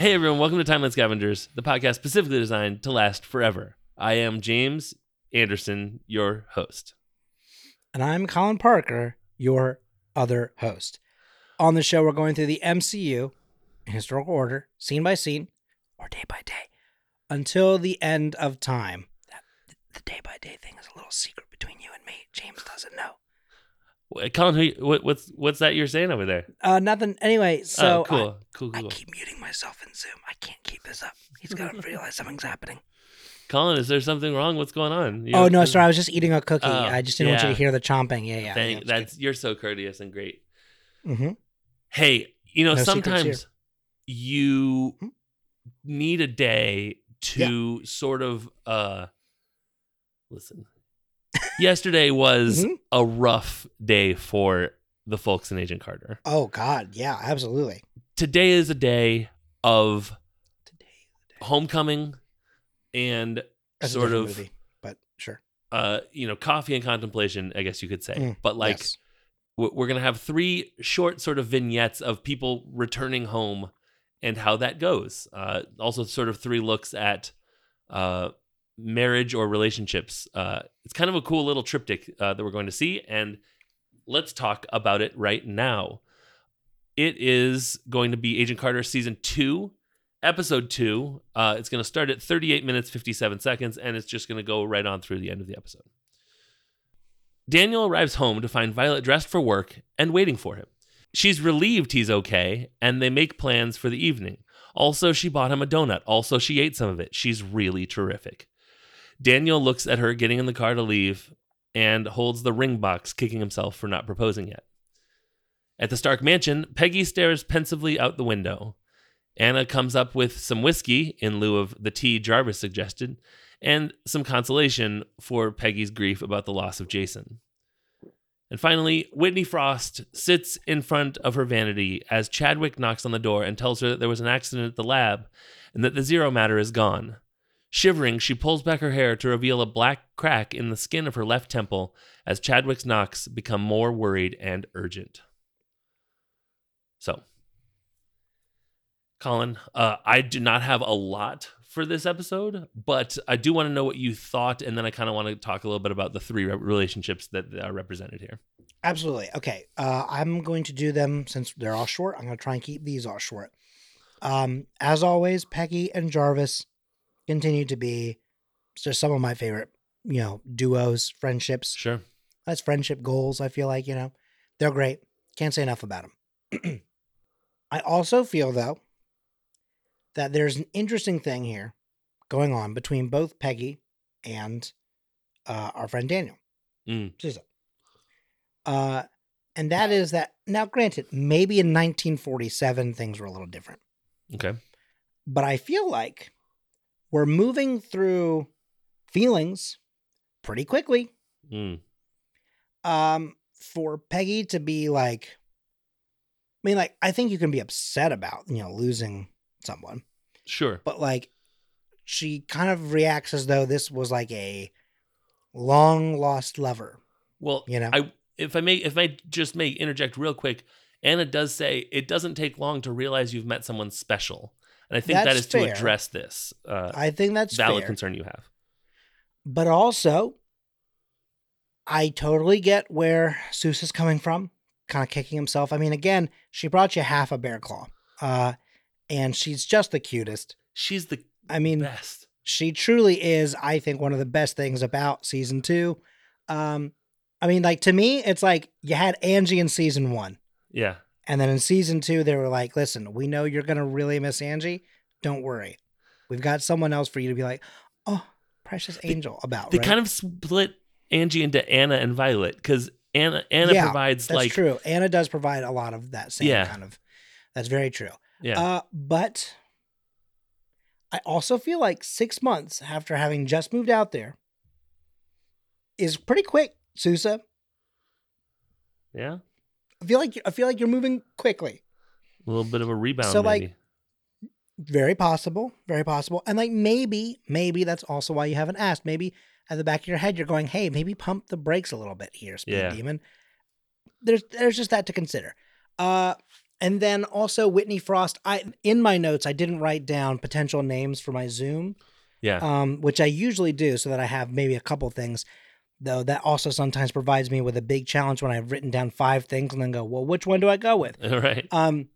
Hey everyone, welcome to Timeline Scavengers, the podcast specifically designed to last forever. I am James Anderson, your host. And I'm Colin Parker, your other host. On the show, we're going through the MCU in historical order, scene by scene, or day by day, until the end of time. That, the day by day thing is a little secret between you and me. James doesn't know. Colin, who, what, what's what's that you're saying over there? Uh, nothing. Anyway, so oh, cool, I, cool, I keep muting myself in Zoom. I can't keep this up. He's gonna realize something's happening. Colin, is there something wrong? What's going on? You Oh know- no, sorry. I was just eating a cookie. Oh, I just didn't want you to hear the chomping. Yeah, yeah. Thank, that's you're so courteous and great. hmm Hey, you know No sometimes you Hmm? need a day to sort of uh listen. Yesterday was Mhm. a rough day for the folks in Agent Carter. Oh God, yeah, absolutely. Today is a day of Today, homecoming and that's sort of movie, but sure. uh you know coffee and contemplation i guess you could say Mm, but like yes. we're gonna have three short sort of vignettes of people returning home and how that goes uh also sort of three looks at uh marriage or relationships uh it's kind of a cool little triptych uh, that we're going to see and let's talk about it right now it is going to be agent carter season two episode two uh it's going to start at 38 minutes 57 seconds and it's just going to go right on through the end of the episode Daniel arrives home to find Violet dressed for work and waiting for him. She's relieved he's okay, and they make plans for the evening. Also, she bought him a donut. Also, she ate some of it. She's really terrific. Daniel looks at her getting in the car to leave and holds the ring box, kicking himself for not proposing yet. At the Stark mansion, Peggy stares pensively out the window. Anna comes up with some whiskey in lieu of the tea Jarvis suggested, and some consolation for Peggy's grief about the loss of Jason. And finally, Whitney Frost sits in front of her vanity as Chadwick knocks on the door and tells her that there was an accident at the lab and that the zero matter is gone. Shivering, she pulls back her hair to reveal a black crack in the skin of her left temple as Chadwick's knocks become more worried and urgent. So, Colin, uh, I do not have a lot for this episode, but I do want to know what you thought, and then I kind of want to talk a little bit about the three re- relationships that are represented here. Absolutely. Okay. Uh, I'm going to do them since they're all short. I'm going to try and keep these all short. Um, as always, Peggy and Jarvis continue to be just some of my favorite, you know, duos, friendships. Sure. That's friendship goals. I feel like you know, they're great. Can't say enough about them. I also feel though that there's an interesting thing here going on between both Peggy and uh, our friend Daniel. Mm. Uh, and that is that now, granted, maybe in 1947 things were a little different, Okay. but I feel like we're moving through feelings pretty quickly. Mm. Um, for Peggy to be like, I mean, like, I think you can be upset about, you know, losing someone, Sure. but like, she kind of reacts as though this was like a long lost lover. Well, You know? I if I may if I just may interject real quick, Anna does say it doesn't take long to realize you've met someone special, and I think that That's is to address this uh, I think that's valid fair. concern you have. But also, I totally get where Sousa is coming from, kind of kicking himself. I mean, again, she brought you half a bear claw, uh, and she's just the cutest. She's the I mean, best. she truly is. I think one of the best things about season two. Um, I mean, like to me, it's like you had Angie in season one, Yeah. And then in season two, they were like, "Listen, we know you're gonna really miss Angie. Don't worry, we've got someone else for you to be like, oh, precious angel about." They right? kind of split Angie into Anna and Violet because Anna Anna Yeah, provides That's like true. Anna does provide a lot of that same Yeah. kind of. That's very true. yeah Uh, but I also feel like six months after having just moved out there is pretty quick, Sousa. yeah I feel like I feel like you're moving quickly. a little bit of a rebound. So, like. Very possible, very possible. And like maybe, maybe that's also why you haven't asked. Maybe at the back of your head you're going, "Hey, maybe pump the brakes a little bit here, Speed Yeah. Demon." There's there's just that to consider. Uh And then also Whitney Frost. I in my notes I didn't write down potential names for my Zoom, Yeah. um, which I usually do so that I have maybe a couple things. Though that also sometimes provides me with a big challenge when I've written down five things and then go, well, which one do I go with? All right. Um,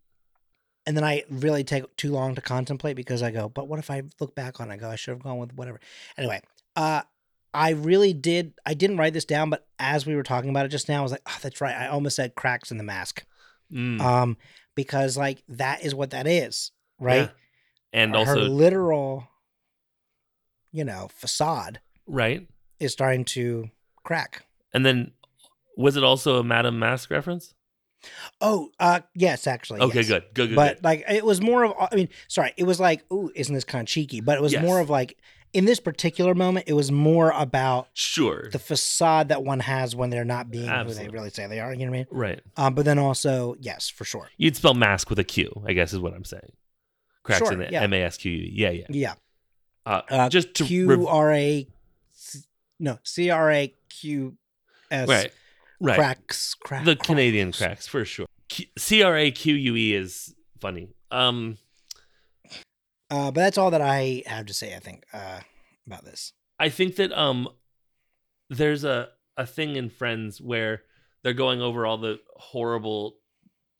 and then I really take too long to contemplate because I go, but what if I look back on it? I go, I should have gone with whatever. Anyway, uh, I really did. I didn't write this down, but as we were talking about it just now, I was like, oh, that's right. I almost said cracks in the mask. Mm, Um, because like that is what that is, right? yeah. And Her also, literal, you know, facade right. is starting to crack. And then, was it also a Madame Mask reference? Oh, uh, yes, actually. Okay, yes. good, good, good. but good. like it was more of i mean sorry it was like ooh isn't this kind of cheeky but it was Yes. more of like in this particular moment it was more about Sure. the facade that one has when they're not being who they really say they are you know what i mean right. um but then also yes for sure You'd spell mask with a Q, I guess is what I'm saying. Cracks Sure, in the yeah. M A S Q U. Yeah, yeah. yeah Uh, uh just to q r a no c r a q s right, right. cracks crack the Canadian cracks. for sure. C R A Q U E is funny. Um, uh but that's all that i have to say i think uh about this I think that um, there's a a thing in Friends where they're going over all the horrible,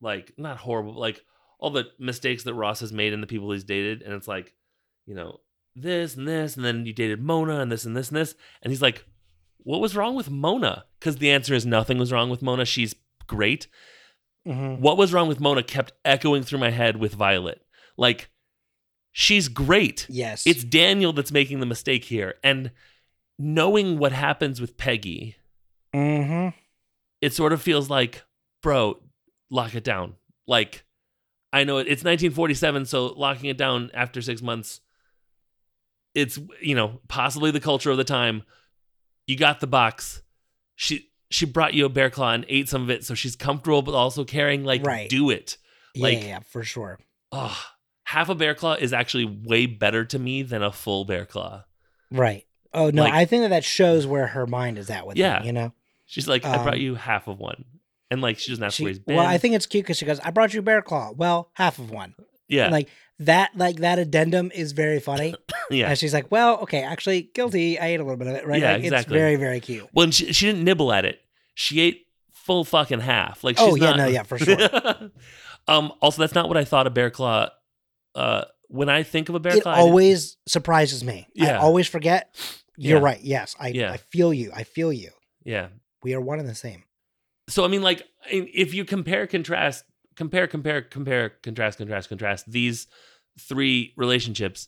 like not horrible, like all the mistakes that Ross has made and the people he's dated, and it's like, you know, this and this, and then you dated Mona and this and this and this, and he's like, what was wrong with Mona? Because the answer is nothing was wrong with Mona. She's great. Mhm. What was wrong with Mona kept echoing through my head with Violet. Like, she's great. yes It's Daniel that's making the mistake here. And knowing what happens with Peggy, mm-hmm it sort of feels like, bro, lock it down. Like, I know it, it's 1947, so locking it down after six months, it's, you know, possibly the culture of the time. You got the box. She she brought you a bear claw and ate some of it, so she's comfortable, but also caring. like, Right. do it. yeah, like- yeah, yeah, for sure Oh, half a bear claw is actually way better to me than a full bear claw. Right. Oh no, Like- I think that that shows where her mind is at with Yeah. him, you know. She's like, I brought Um, you half of one, and like she doesn't ask She, where he's been. well, I think it's cute because she goes, "I brought you bear claw." Well, half of one. yeah, Like that, like that addendum is very funny. yeah. And she's like, "Well, okay, actually, guilty. I ate a little bit of it, right?" Yeah, like, It's exactly. very, very cute. Well, and she, she didn't nibble at it. She ate full fucking half. Like, Oh, she's yeah, not- no, yeah, for sure. um. Also, that's not what I thought a bear claw. Uh, when I think of a bear It claw, always surprises me. Yeah. I always forget. You're Yeah. right. Yes, I, Yeah. I feel you. I feel you. yeah. We are one and the same. So I mean, like, if you compare, contrast, compare, compare, compare, contrast, contrast, contrast these three relationships,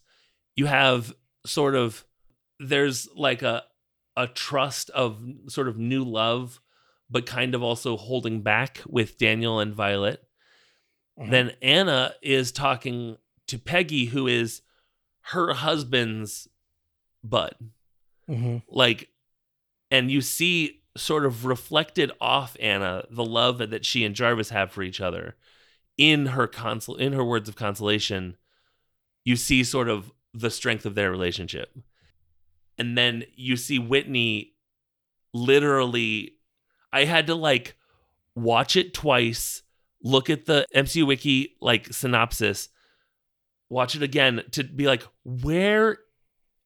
you have sort of there's like a a trust of sort of new love, but kind of also holding back with Daniel and Violet. Mhm. Then Anna is talking to Peggy, who is her husband's bud Mhm. like and you see sort of reflected off Anna the love that she and Jarvis have for each other. In her consol in her words of consolation you see sort of the strength of their relationship. And then you see Whitney literally I had to like watch it twice look at the MCU wiki like synopsis watch it again to be like where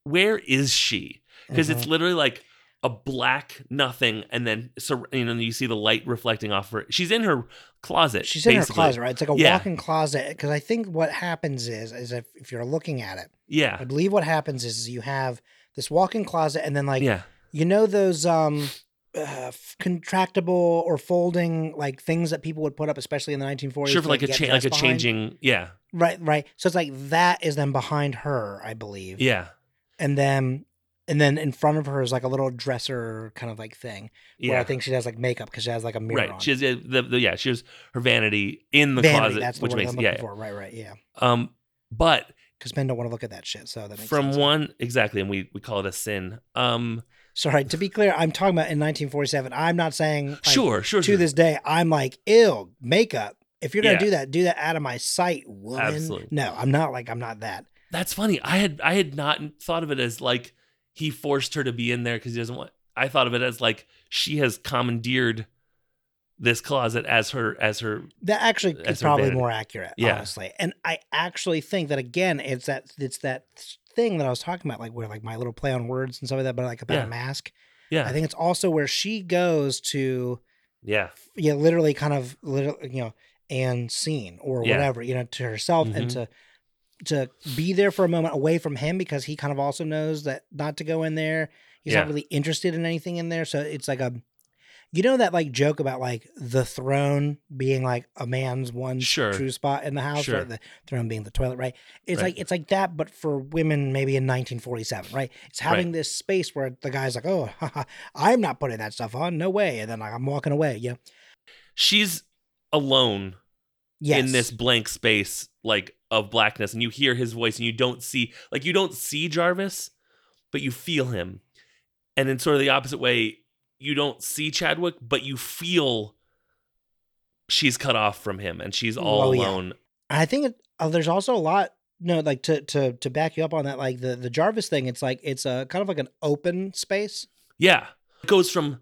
where is she? Because it's Mhm. literally like a black nothing and then sur- you know you see the light reflecting off her she's in her closet She's in her closet, right? It's like a Yeah. walk-in closet. Because I think what happens is, is if, if you're looking at it, yeah, I believe what happens is you have this walk-in closet, and then like yeah you know those um uh, contractable or folding like things that people would put up, especially in the 1940s. sure for like a cha- like a behind. changing yeah Right, right. So it's like that is then behind her, I believe. yeah And then and then in front of her is like a little dresser kind of like thing where yeah I think she has like makeup because she has like a mirror right on. she has the, the yeah she has her vanity in the Vanity, closet that's the which makes I'm looking yeah for. Right, right, yeah. um but Because men don't want to look at that shit. So that makes from sense. one exactly and we we call it a sin um Sorry, to be clear, I'm talking about in 1947. I'm not saying like, sure sure to sure. this day, I'm like, ill makeup. If you're gonna Yeah. do that, do that out of my sight, woman. Absolutely. No, I'm not like I'm not that. That's funny. I had I had not thought of it as like he forced her to be in there because he doesn't want. I thought of it as like she has commandeered this closet as her as her That actually is probably vanity. more accurate, Yeah. honestly. And I actually think that again, it's that it's that thing that I was talking about, like where like my little play on words and stuff like that, but like about Yeah. a mask. yeah I think it's also where she goes to yeah yeah, literally kind of literally, you know, and scene or Yeah. whatever, you know, to herself and Mhm. to to be there for a moment away from him because he kind of also knows that not to go in there. He's Yeah. not really interested in anything in there. So it's like a you know that like joke about like the throne being like a man's one Sure. true spot in the house, Sure. right? The throne being the toilet, right? It's Right. like it's like that, but for women maybe in 1947, right? It's having this space where the guy's like, Oh, I'm not putting that stuff on, no way. And then like I'm walking away. Yeah. she's alone Yes. in this blank space like of blackness and you hear his voice and you don't see like you don't see Jarvis but you feel him and in sort of the opposite way you don't see Chadwick but you feel she's cut off from him and she's all Oh, yeah. alone I think it, uh, there's also a lot. No, like to to to back you up on that, like the the Jarvis thing. It's like it's a kind of like an open space yeah it goes from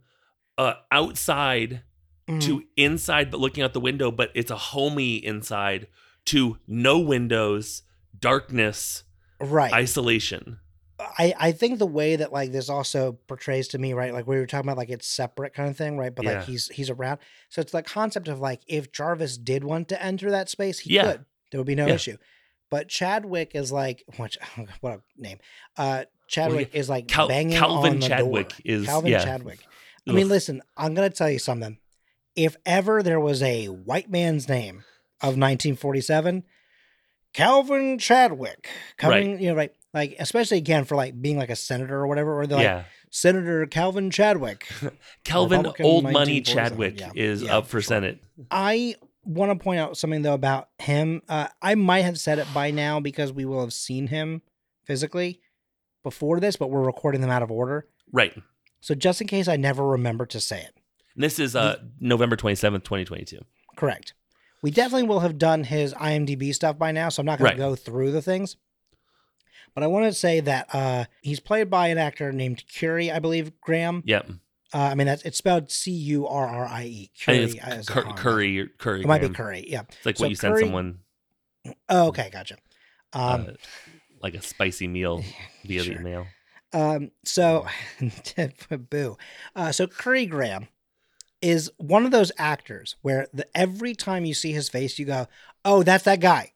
uh outside Mm. to inside but looking out the window but it's a homey inside to no windows darkness right. isolation I I think the way that like this also portrays to me, right? Like we were talking about, like it's separate kind of thing, right? But Yeah. like he's he's around, so it's the concept of like if Jarvis did want to enter that space, he Yeah. could. There would be no Yeah. issue. But Chadwick is like what? What a name! Uh, Chadwick is like Cal- banging Calvin on the Chadwick door. is- Calvin yeah. Chadwick. I mean, listen, I'm gonna tell you something. If ever there was a white man's name of 1947, Calvin Chadwick, coming, you know, right, like especially again for like being like a senator or whatever, or they're like yeah Senator Calvin Chadwick. Calvin Republican Old Money Chadwick yeah. is Yeah, up for sure. Senate. I want to point out something though about him. Uh, I might have said it by now because we will have seen him physically before this, but we're recording them out of order. Right. So just in case I never remember to say it. This is uh, November 27th, 2022. Correct. We definitely will have done his IMDb stuff by now, so I'm not going Right. to go through the things. But I want to say that uh, he's played by an actor named Currie, I believe, Graham. Yep. Uh, I mean, that's it's spelled C U R R I E. I Curie. think as it's a Cur- Curry. Curry. It might be Graham. Curry. Yeah. It's like So when you send Curry- someone Oh, okay, gotcha. Um, uh, like a spicy meal via Sure. the email. Um, so, boo. Uh, so Currie Graham is one of those actors where the every time you see his face, you go, "Oh, that's that guy."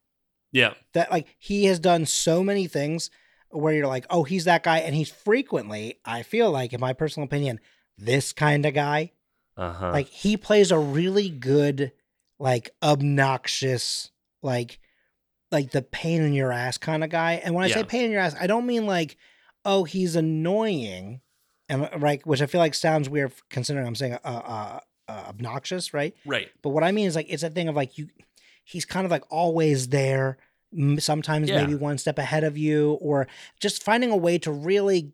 Yeah. That like he has done so many things where you're like, "Oh, he's that guy," and he's frequently, I feel like, in my personal opinion, this kind of guy. Uh huh. Like he plays a really good, like obnoxious, like like the pain in your ass kind of guy. And when I say pain in your ass, I don't mean like, oh, he's annoying, and right, which I feel like sounds weird considering I'm saying uh, uh, uh, obnoxious, right? right. But what I mean is like it's a thing of like you, he's kind of like always there. Sometimes Yeah. maybe one step ahead of you, or just finding a way to really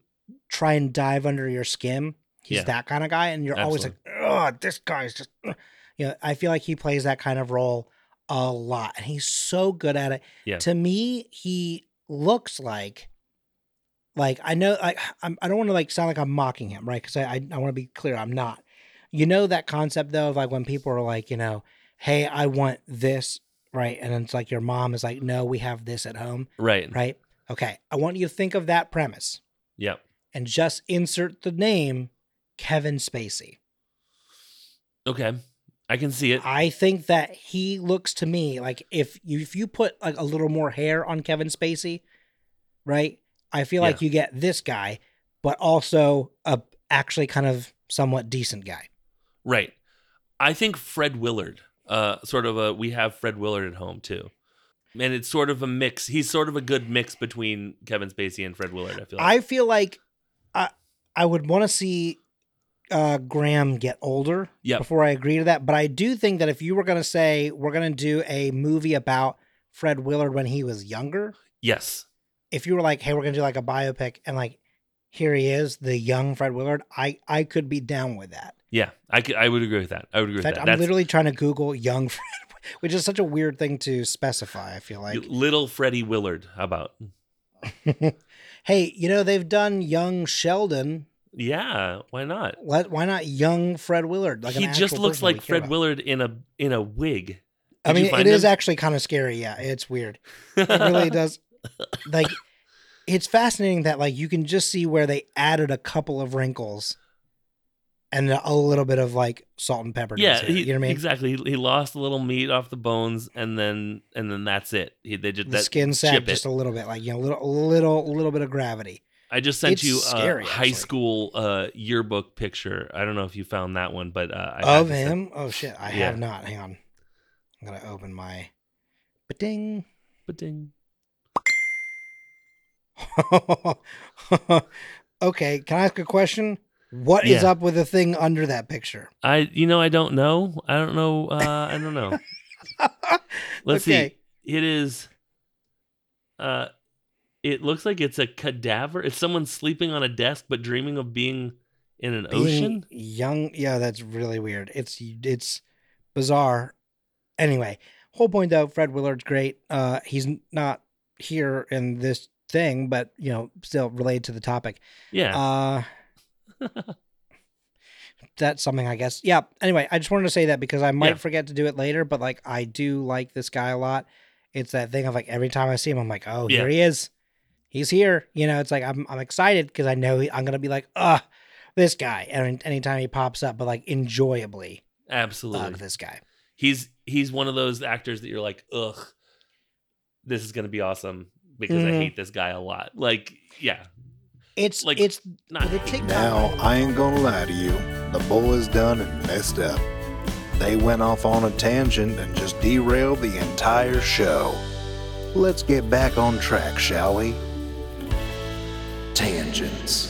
try and dive under your skin. He's Yeah. that kind of guy, and you're always like, oh, this guy's just, ugh." you know. I feel like he plays that kind of role a lot, and he's so good at it. Yeah. To me, he looks like, like I know, like I'm, I don't want to like sound like I'm mocking him, right? Because I, I, I want to be clear, I'm not. You know that concept though of like when people are like, you know, hey, I want this, right? And it's like your mom is like, no, we have this at home, Right. right? Okay, I want you to think of that premise Yep. and just insert the name Kevin Spacey. Okay. I can see it. I think that he looks to me like if you if you put like a little more hair on Kevin Spacey, right? I feel like you get this guy, but also a actually kind of somewhat decent guy. Right. I think Fred Willard, uh, sort of a, we have Fred Willard at home too. And it's sort of a mix. He's sort of a good mix between Kevin Spacey and Fred Willard, I feel like. I feel like I I would want to see uh Graham get older Yep. before I agree to that, but I do think that if you were going to say we're going to do a movie about Fred Willard when he was younger, yes. If you were like, hey, we're gonna do like a biopic and like here he is, the young Fred Willard, I I could be down with that. Yeah. I, could, I would agree with that. I would agree In with fact, that. I'm That's literally trying to Google young Fred, which is such a weird thing to specify. I feel like, little Freddie Willard. How about? hey, you know they've done young Sheldon Yeah, why not? Let why not young Fred Willard? Like he just looks like Fred about. Willard in a in a wig. I Did you mean, it find is actually kind of scary. Yeah, it's weird. It really does. Like, it's fascinating that like you can just see where they added a couple of wrinkles, and a little bit of like salt and pepper. Yeah, he, you know what I mean. exactly. He, he lost a little meat off the bones, and then and then that's it. He, they just The that, skin chip just it. a little bit, like you know, a little, little, little bit of gravity. I just sent it's you a scary, high actually. school uh, yearbook picture. I don't know if you found that one, but uh, I of to send- him. Oh shit, I Yeah. have not. Hang on, I'm gonna open my. Ba-ding. Ba-ding. okay, can I ask a question? What is Yeah. up with the thing under that picture? I you know I don't know. I don't know. Uh, I don't know. Let's Okay. see. It is. Uh, it looks like it's a cadaver. It's someone sleeping on a desk but dreaming of being in an Being ocean. Young, yeah, that's really weird. It's it's bizarre. Anyway, whole point though, Fred Willard's great. Uh, he's not here in this thing, but you know, still related to the topic. Yeah. Uh, that's something I guess. Yeah. Anyway, I just wanted to say that because I might Yeah. forget to do it later, but like I do like this guy a lot. It's that thing of like every time I see him, I'm like, oh, Yeah. here he is. He's here. You know, it's like I'm I'm excited because I know he, I'm gonna be like, ah, this guy. And anytime he pops up, but like enjoyably, Absolutely. this guy. he's he's one of those actors that you're like, ugh, this is gonna be awesome because I Mhm. hate this guy a lot. Like, yeah, It's Like, it's not the hate. TikTok. Now, I ain't gonna lie to you. The boys done and messed up. They went off on a tangent and just derailed the entire show. Let's get back on track, shall we? Tangents.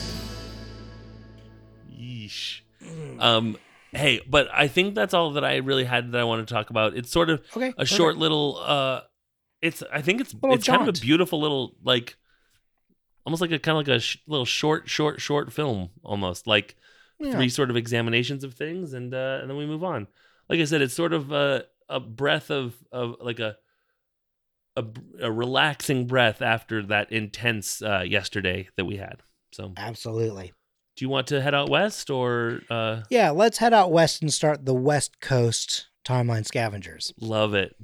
yeesh. Mm. Um, hey, but I think that's all that I really had that I want to talk about. It's sort of okay, a perfect. short little. uh It's I think it's it's kind of a beautiful little like, almost like a kind of like a sh- little short, short, short film, almost like Yeah. three sort of examinations of things, and uh, and then we move on. Like I said, it's sort of a a breath of of like a a, a relaxing breath after that intense uh, yesterday that we had. So, Absolutely. do you want to head out west or uh, Yeah, let's head out west and start the West Coast timeline scavengers. love it?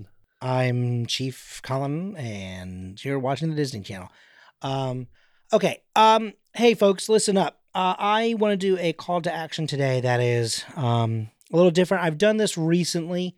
I'm Chief Colin, and you're watching the Disney Channel. Um, okay. Um, hey, folks, listen up. Uh, I want to do a call to action today that is um, a little different. I've done this recently,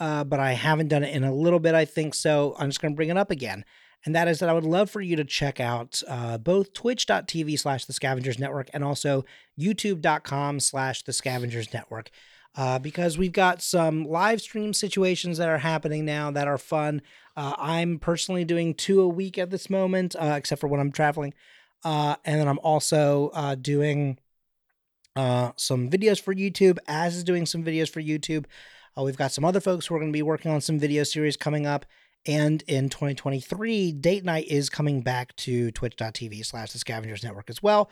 uh, but I haven't done it in a little bit, I think. So I'm just going to bring it up again. And that is that I would love for you to check out uh, both twitch.tv slash the scavengers network and also youtube.com slash the scavengers network uh, because we've got some live stream situations that are happening now that are fun. Uh, I'm personally doing two a week at this moment, uh, except for when I'm traveling. Uh, and then I'm also uh, doing uh, some videos for YouTube, as is doing some videos for YouTube. We've got some other folks who are going to be working on some video series coming up. And in 2023, Date Night is coming back to twitch.tv slash the scavengers network as well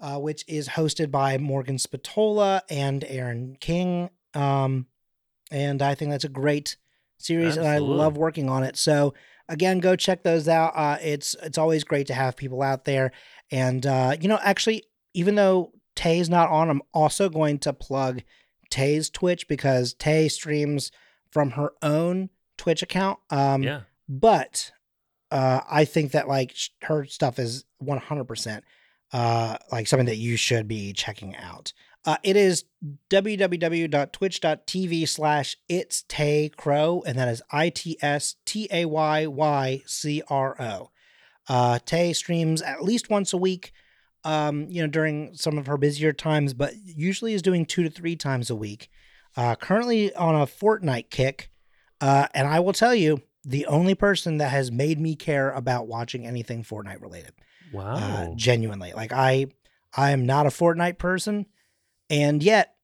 uh, which is hosted by Morgan Spatola and Aaron King. Um, and I think that's a great series, and I love working on it. So again, go check those out. Uh, it's it's always great to have people out there, and uh, you know, actually, even though Tay's not on, I'm also going to plug Tay's Twitch because Tay streams from her own Twitch account. Um, yeah, but uh, I think that like sh- her stuff is 100% uh, like something that you should be checking out. Uh, it is www.twitch.tv slash it's Tay Crow, and that is I T S T A Y Y C R O. Uh, Tay streams at least once a week, um, you know, during some of her busier times, but usually is doing two to three times a week. Uh, currently on a Fortnite kick. Uh, and I will tell you, the only person that has made me care about watching anything Fortnite related. Wow, Uh, genuinely. Like I I am not a Fortnite person, and yet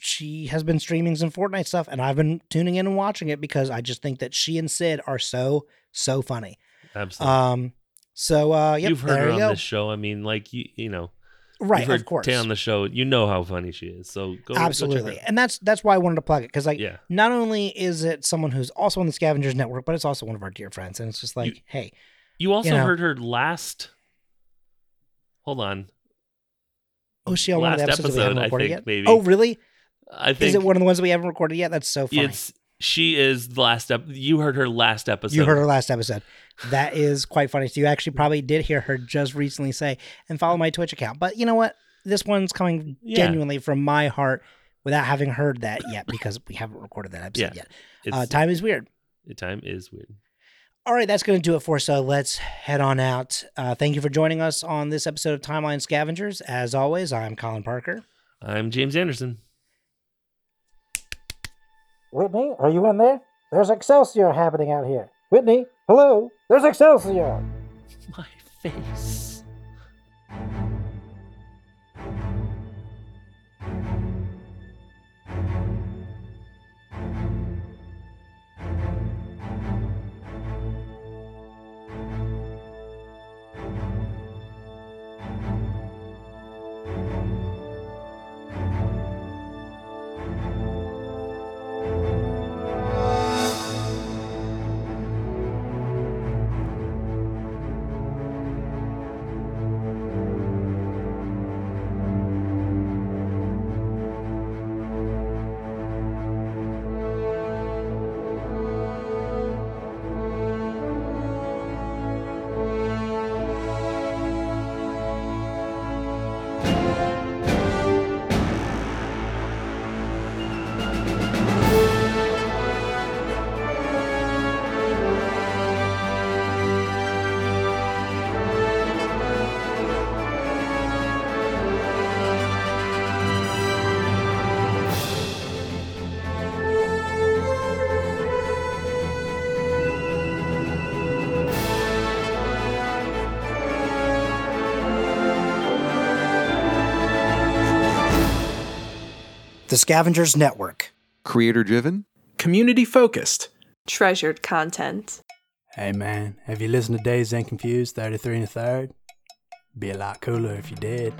she has been streaming some Fortnite stuff, and I've been tuning in and watching it because I just think that she and Sid are so, so funny. absolutely. Um so uh yep, You've heard her you on go. this show. I mean, like you, you know, right, you've heard of course. Tay on the show. You know how funny she is. So go go Absolutely. out. and that's that's why I wanted to plug it because like yeah, not only is it someone who's also on the Scavengers Network, but it's also one of our dear friends, and it's just like, You- hey, you also know. heard her last. Hold on. Oh, she on one of the episodes that we haven't episode, I recorded think, yet? maybe. Oh, really? I think Is it one of the ones that we haven't recorded yet? That's so funny. it's she is the last ep- you heard her last episode. You heard her last episode. That is quite funny. So you actually probably did hear her just recently say, and follow my Twitch account. But you know what? This one's coming Yeah. genuinely from my heart without having heard that yet because we haven't recorded that episode Yeah. yet. Uh, time is weird. the time is weird. All right, that's going to do it for us. So let's head on out. Uh, thank you for joining us on this episode of Timeline Scavengers. As always, I'm Colin Parker. I'm James Anderson. Whitney, are you in there? There's Excelsior happening out here. Whitney, hello. There's Excelsior. My face. The Scavengers Network. Creator driven? Community focused. treasured content. Hey man, have you listened to Dazed and Confused 33 and a third? Be a lot cooler if you did.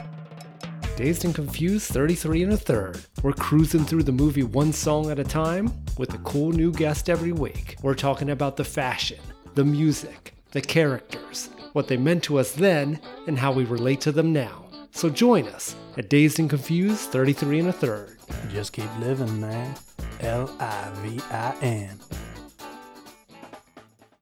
Dazed and Confused 33 and a third. We're cruising through the movie one song at a time with a cool new guest every week. We're talking about the fashion, the music, the characters, what they meant to us then, and how we relate to them now. So join us at Dazed and Confused 33 and a third. Just keep living, man. L I V I N.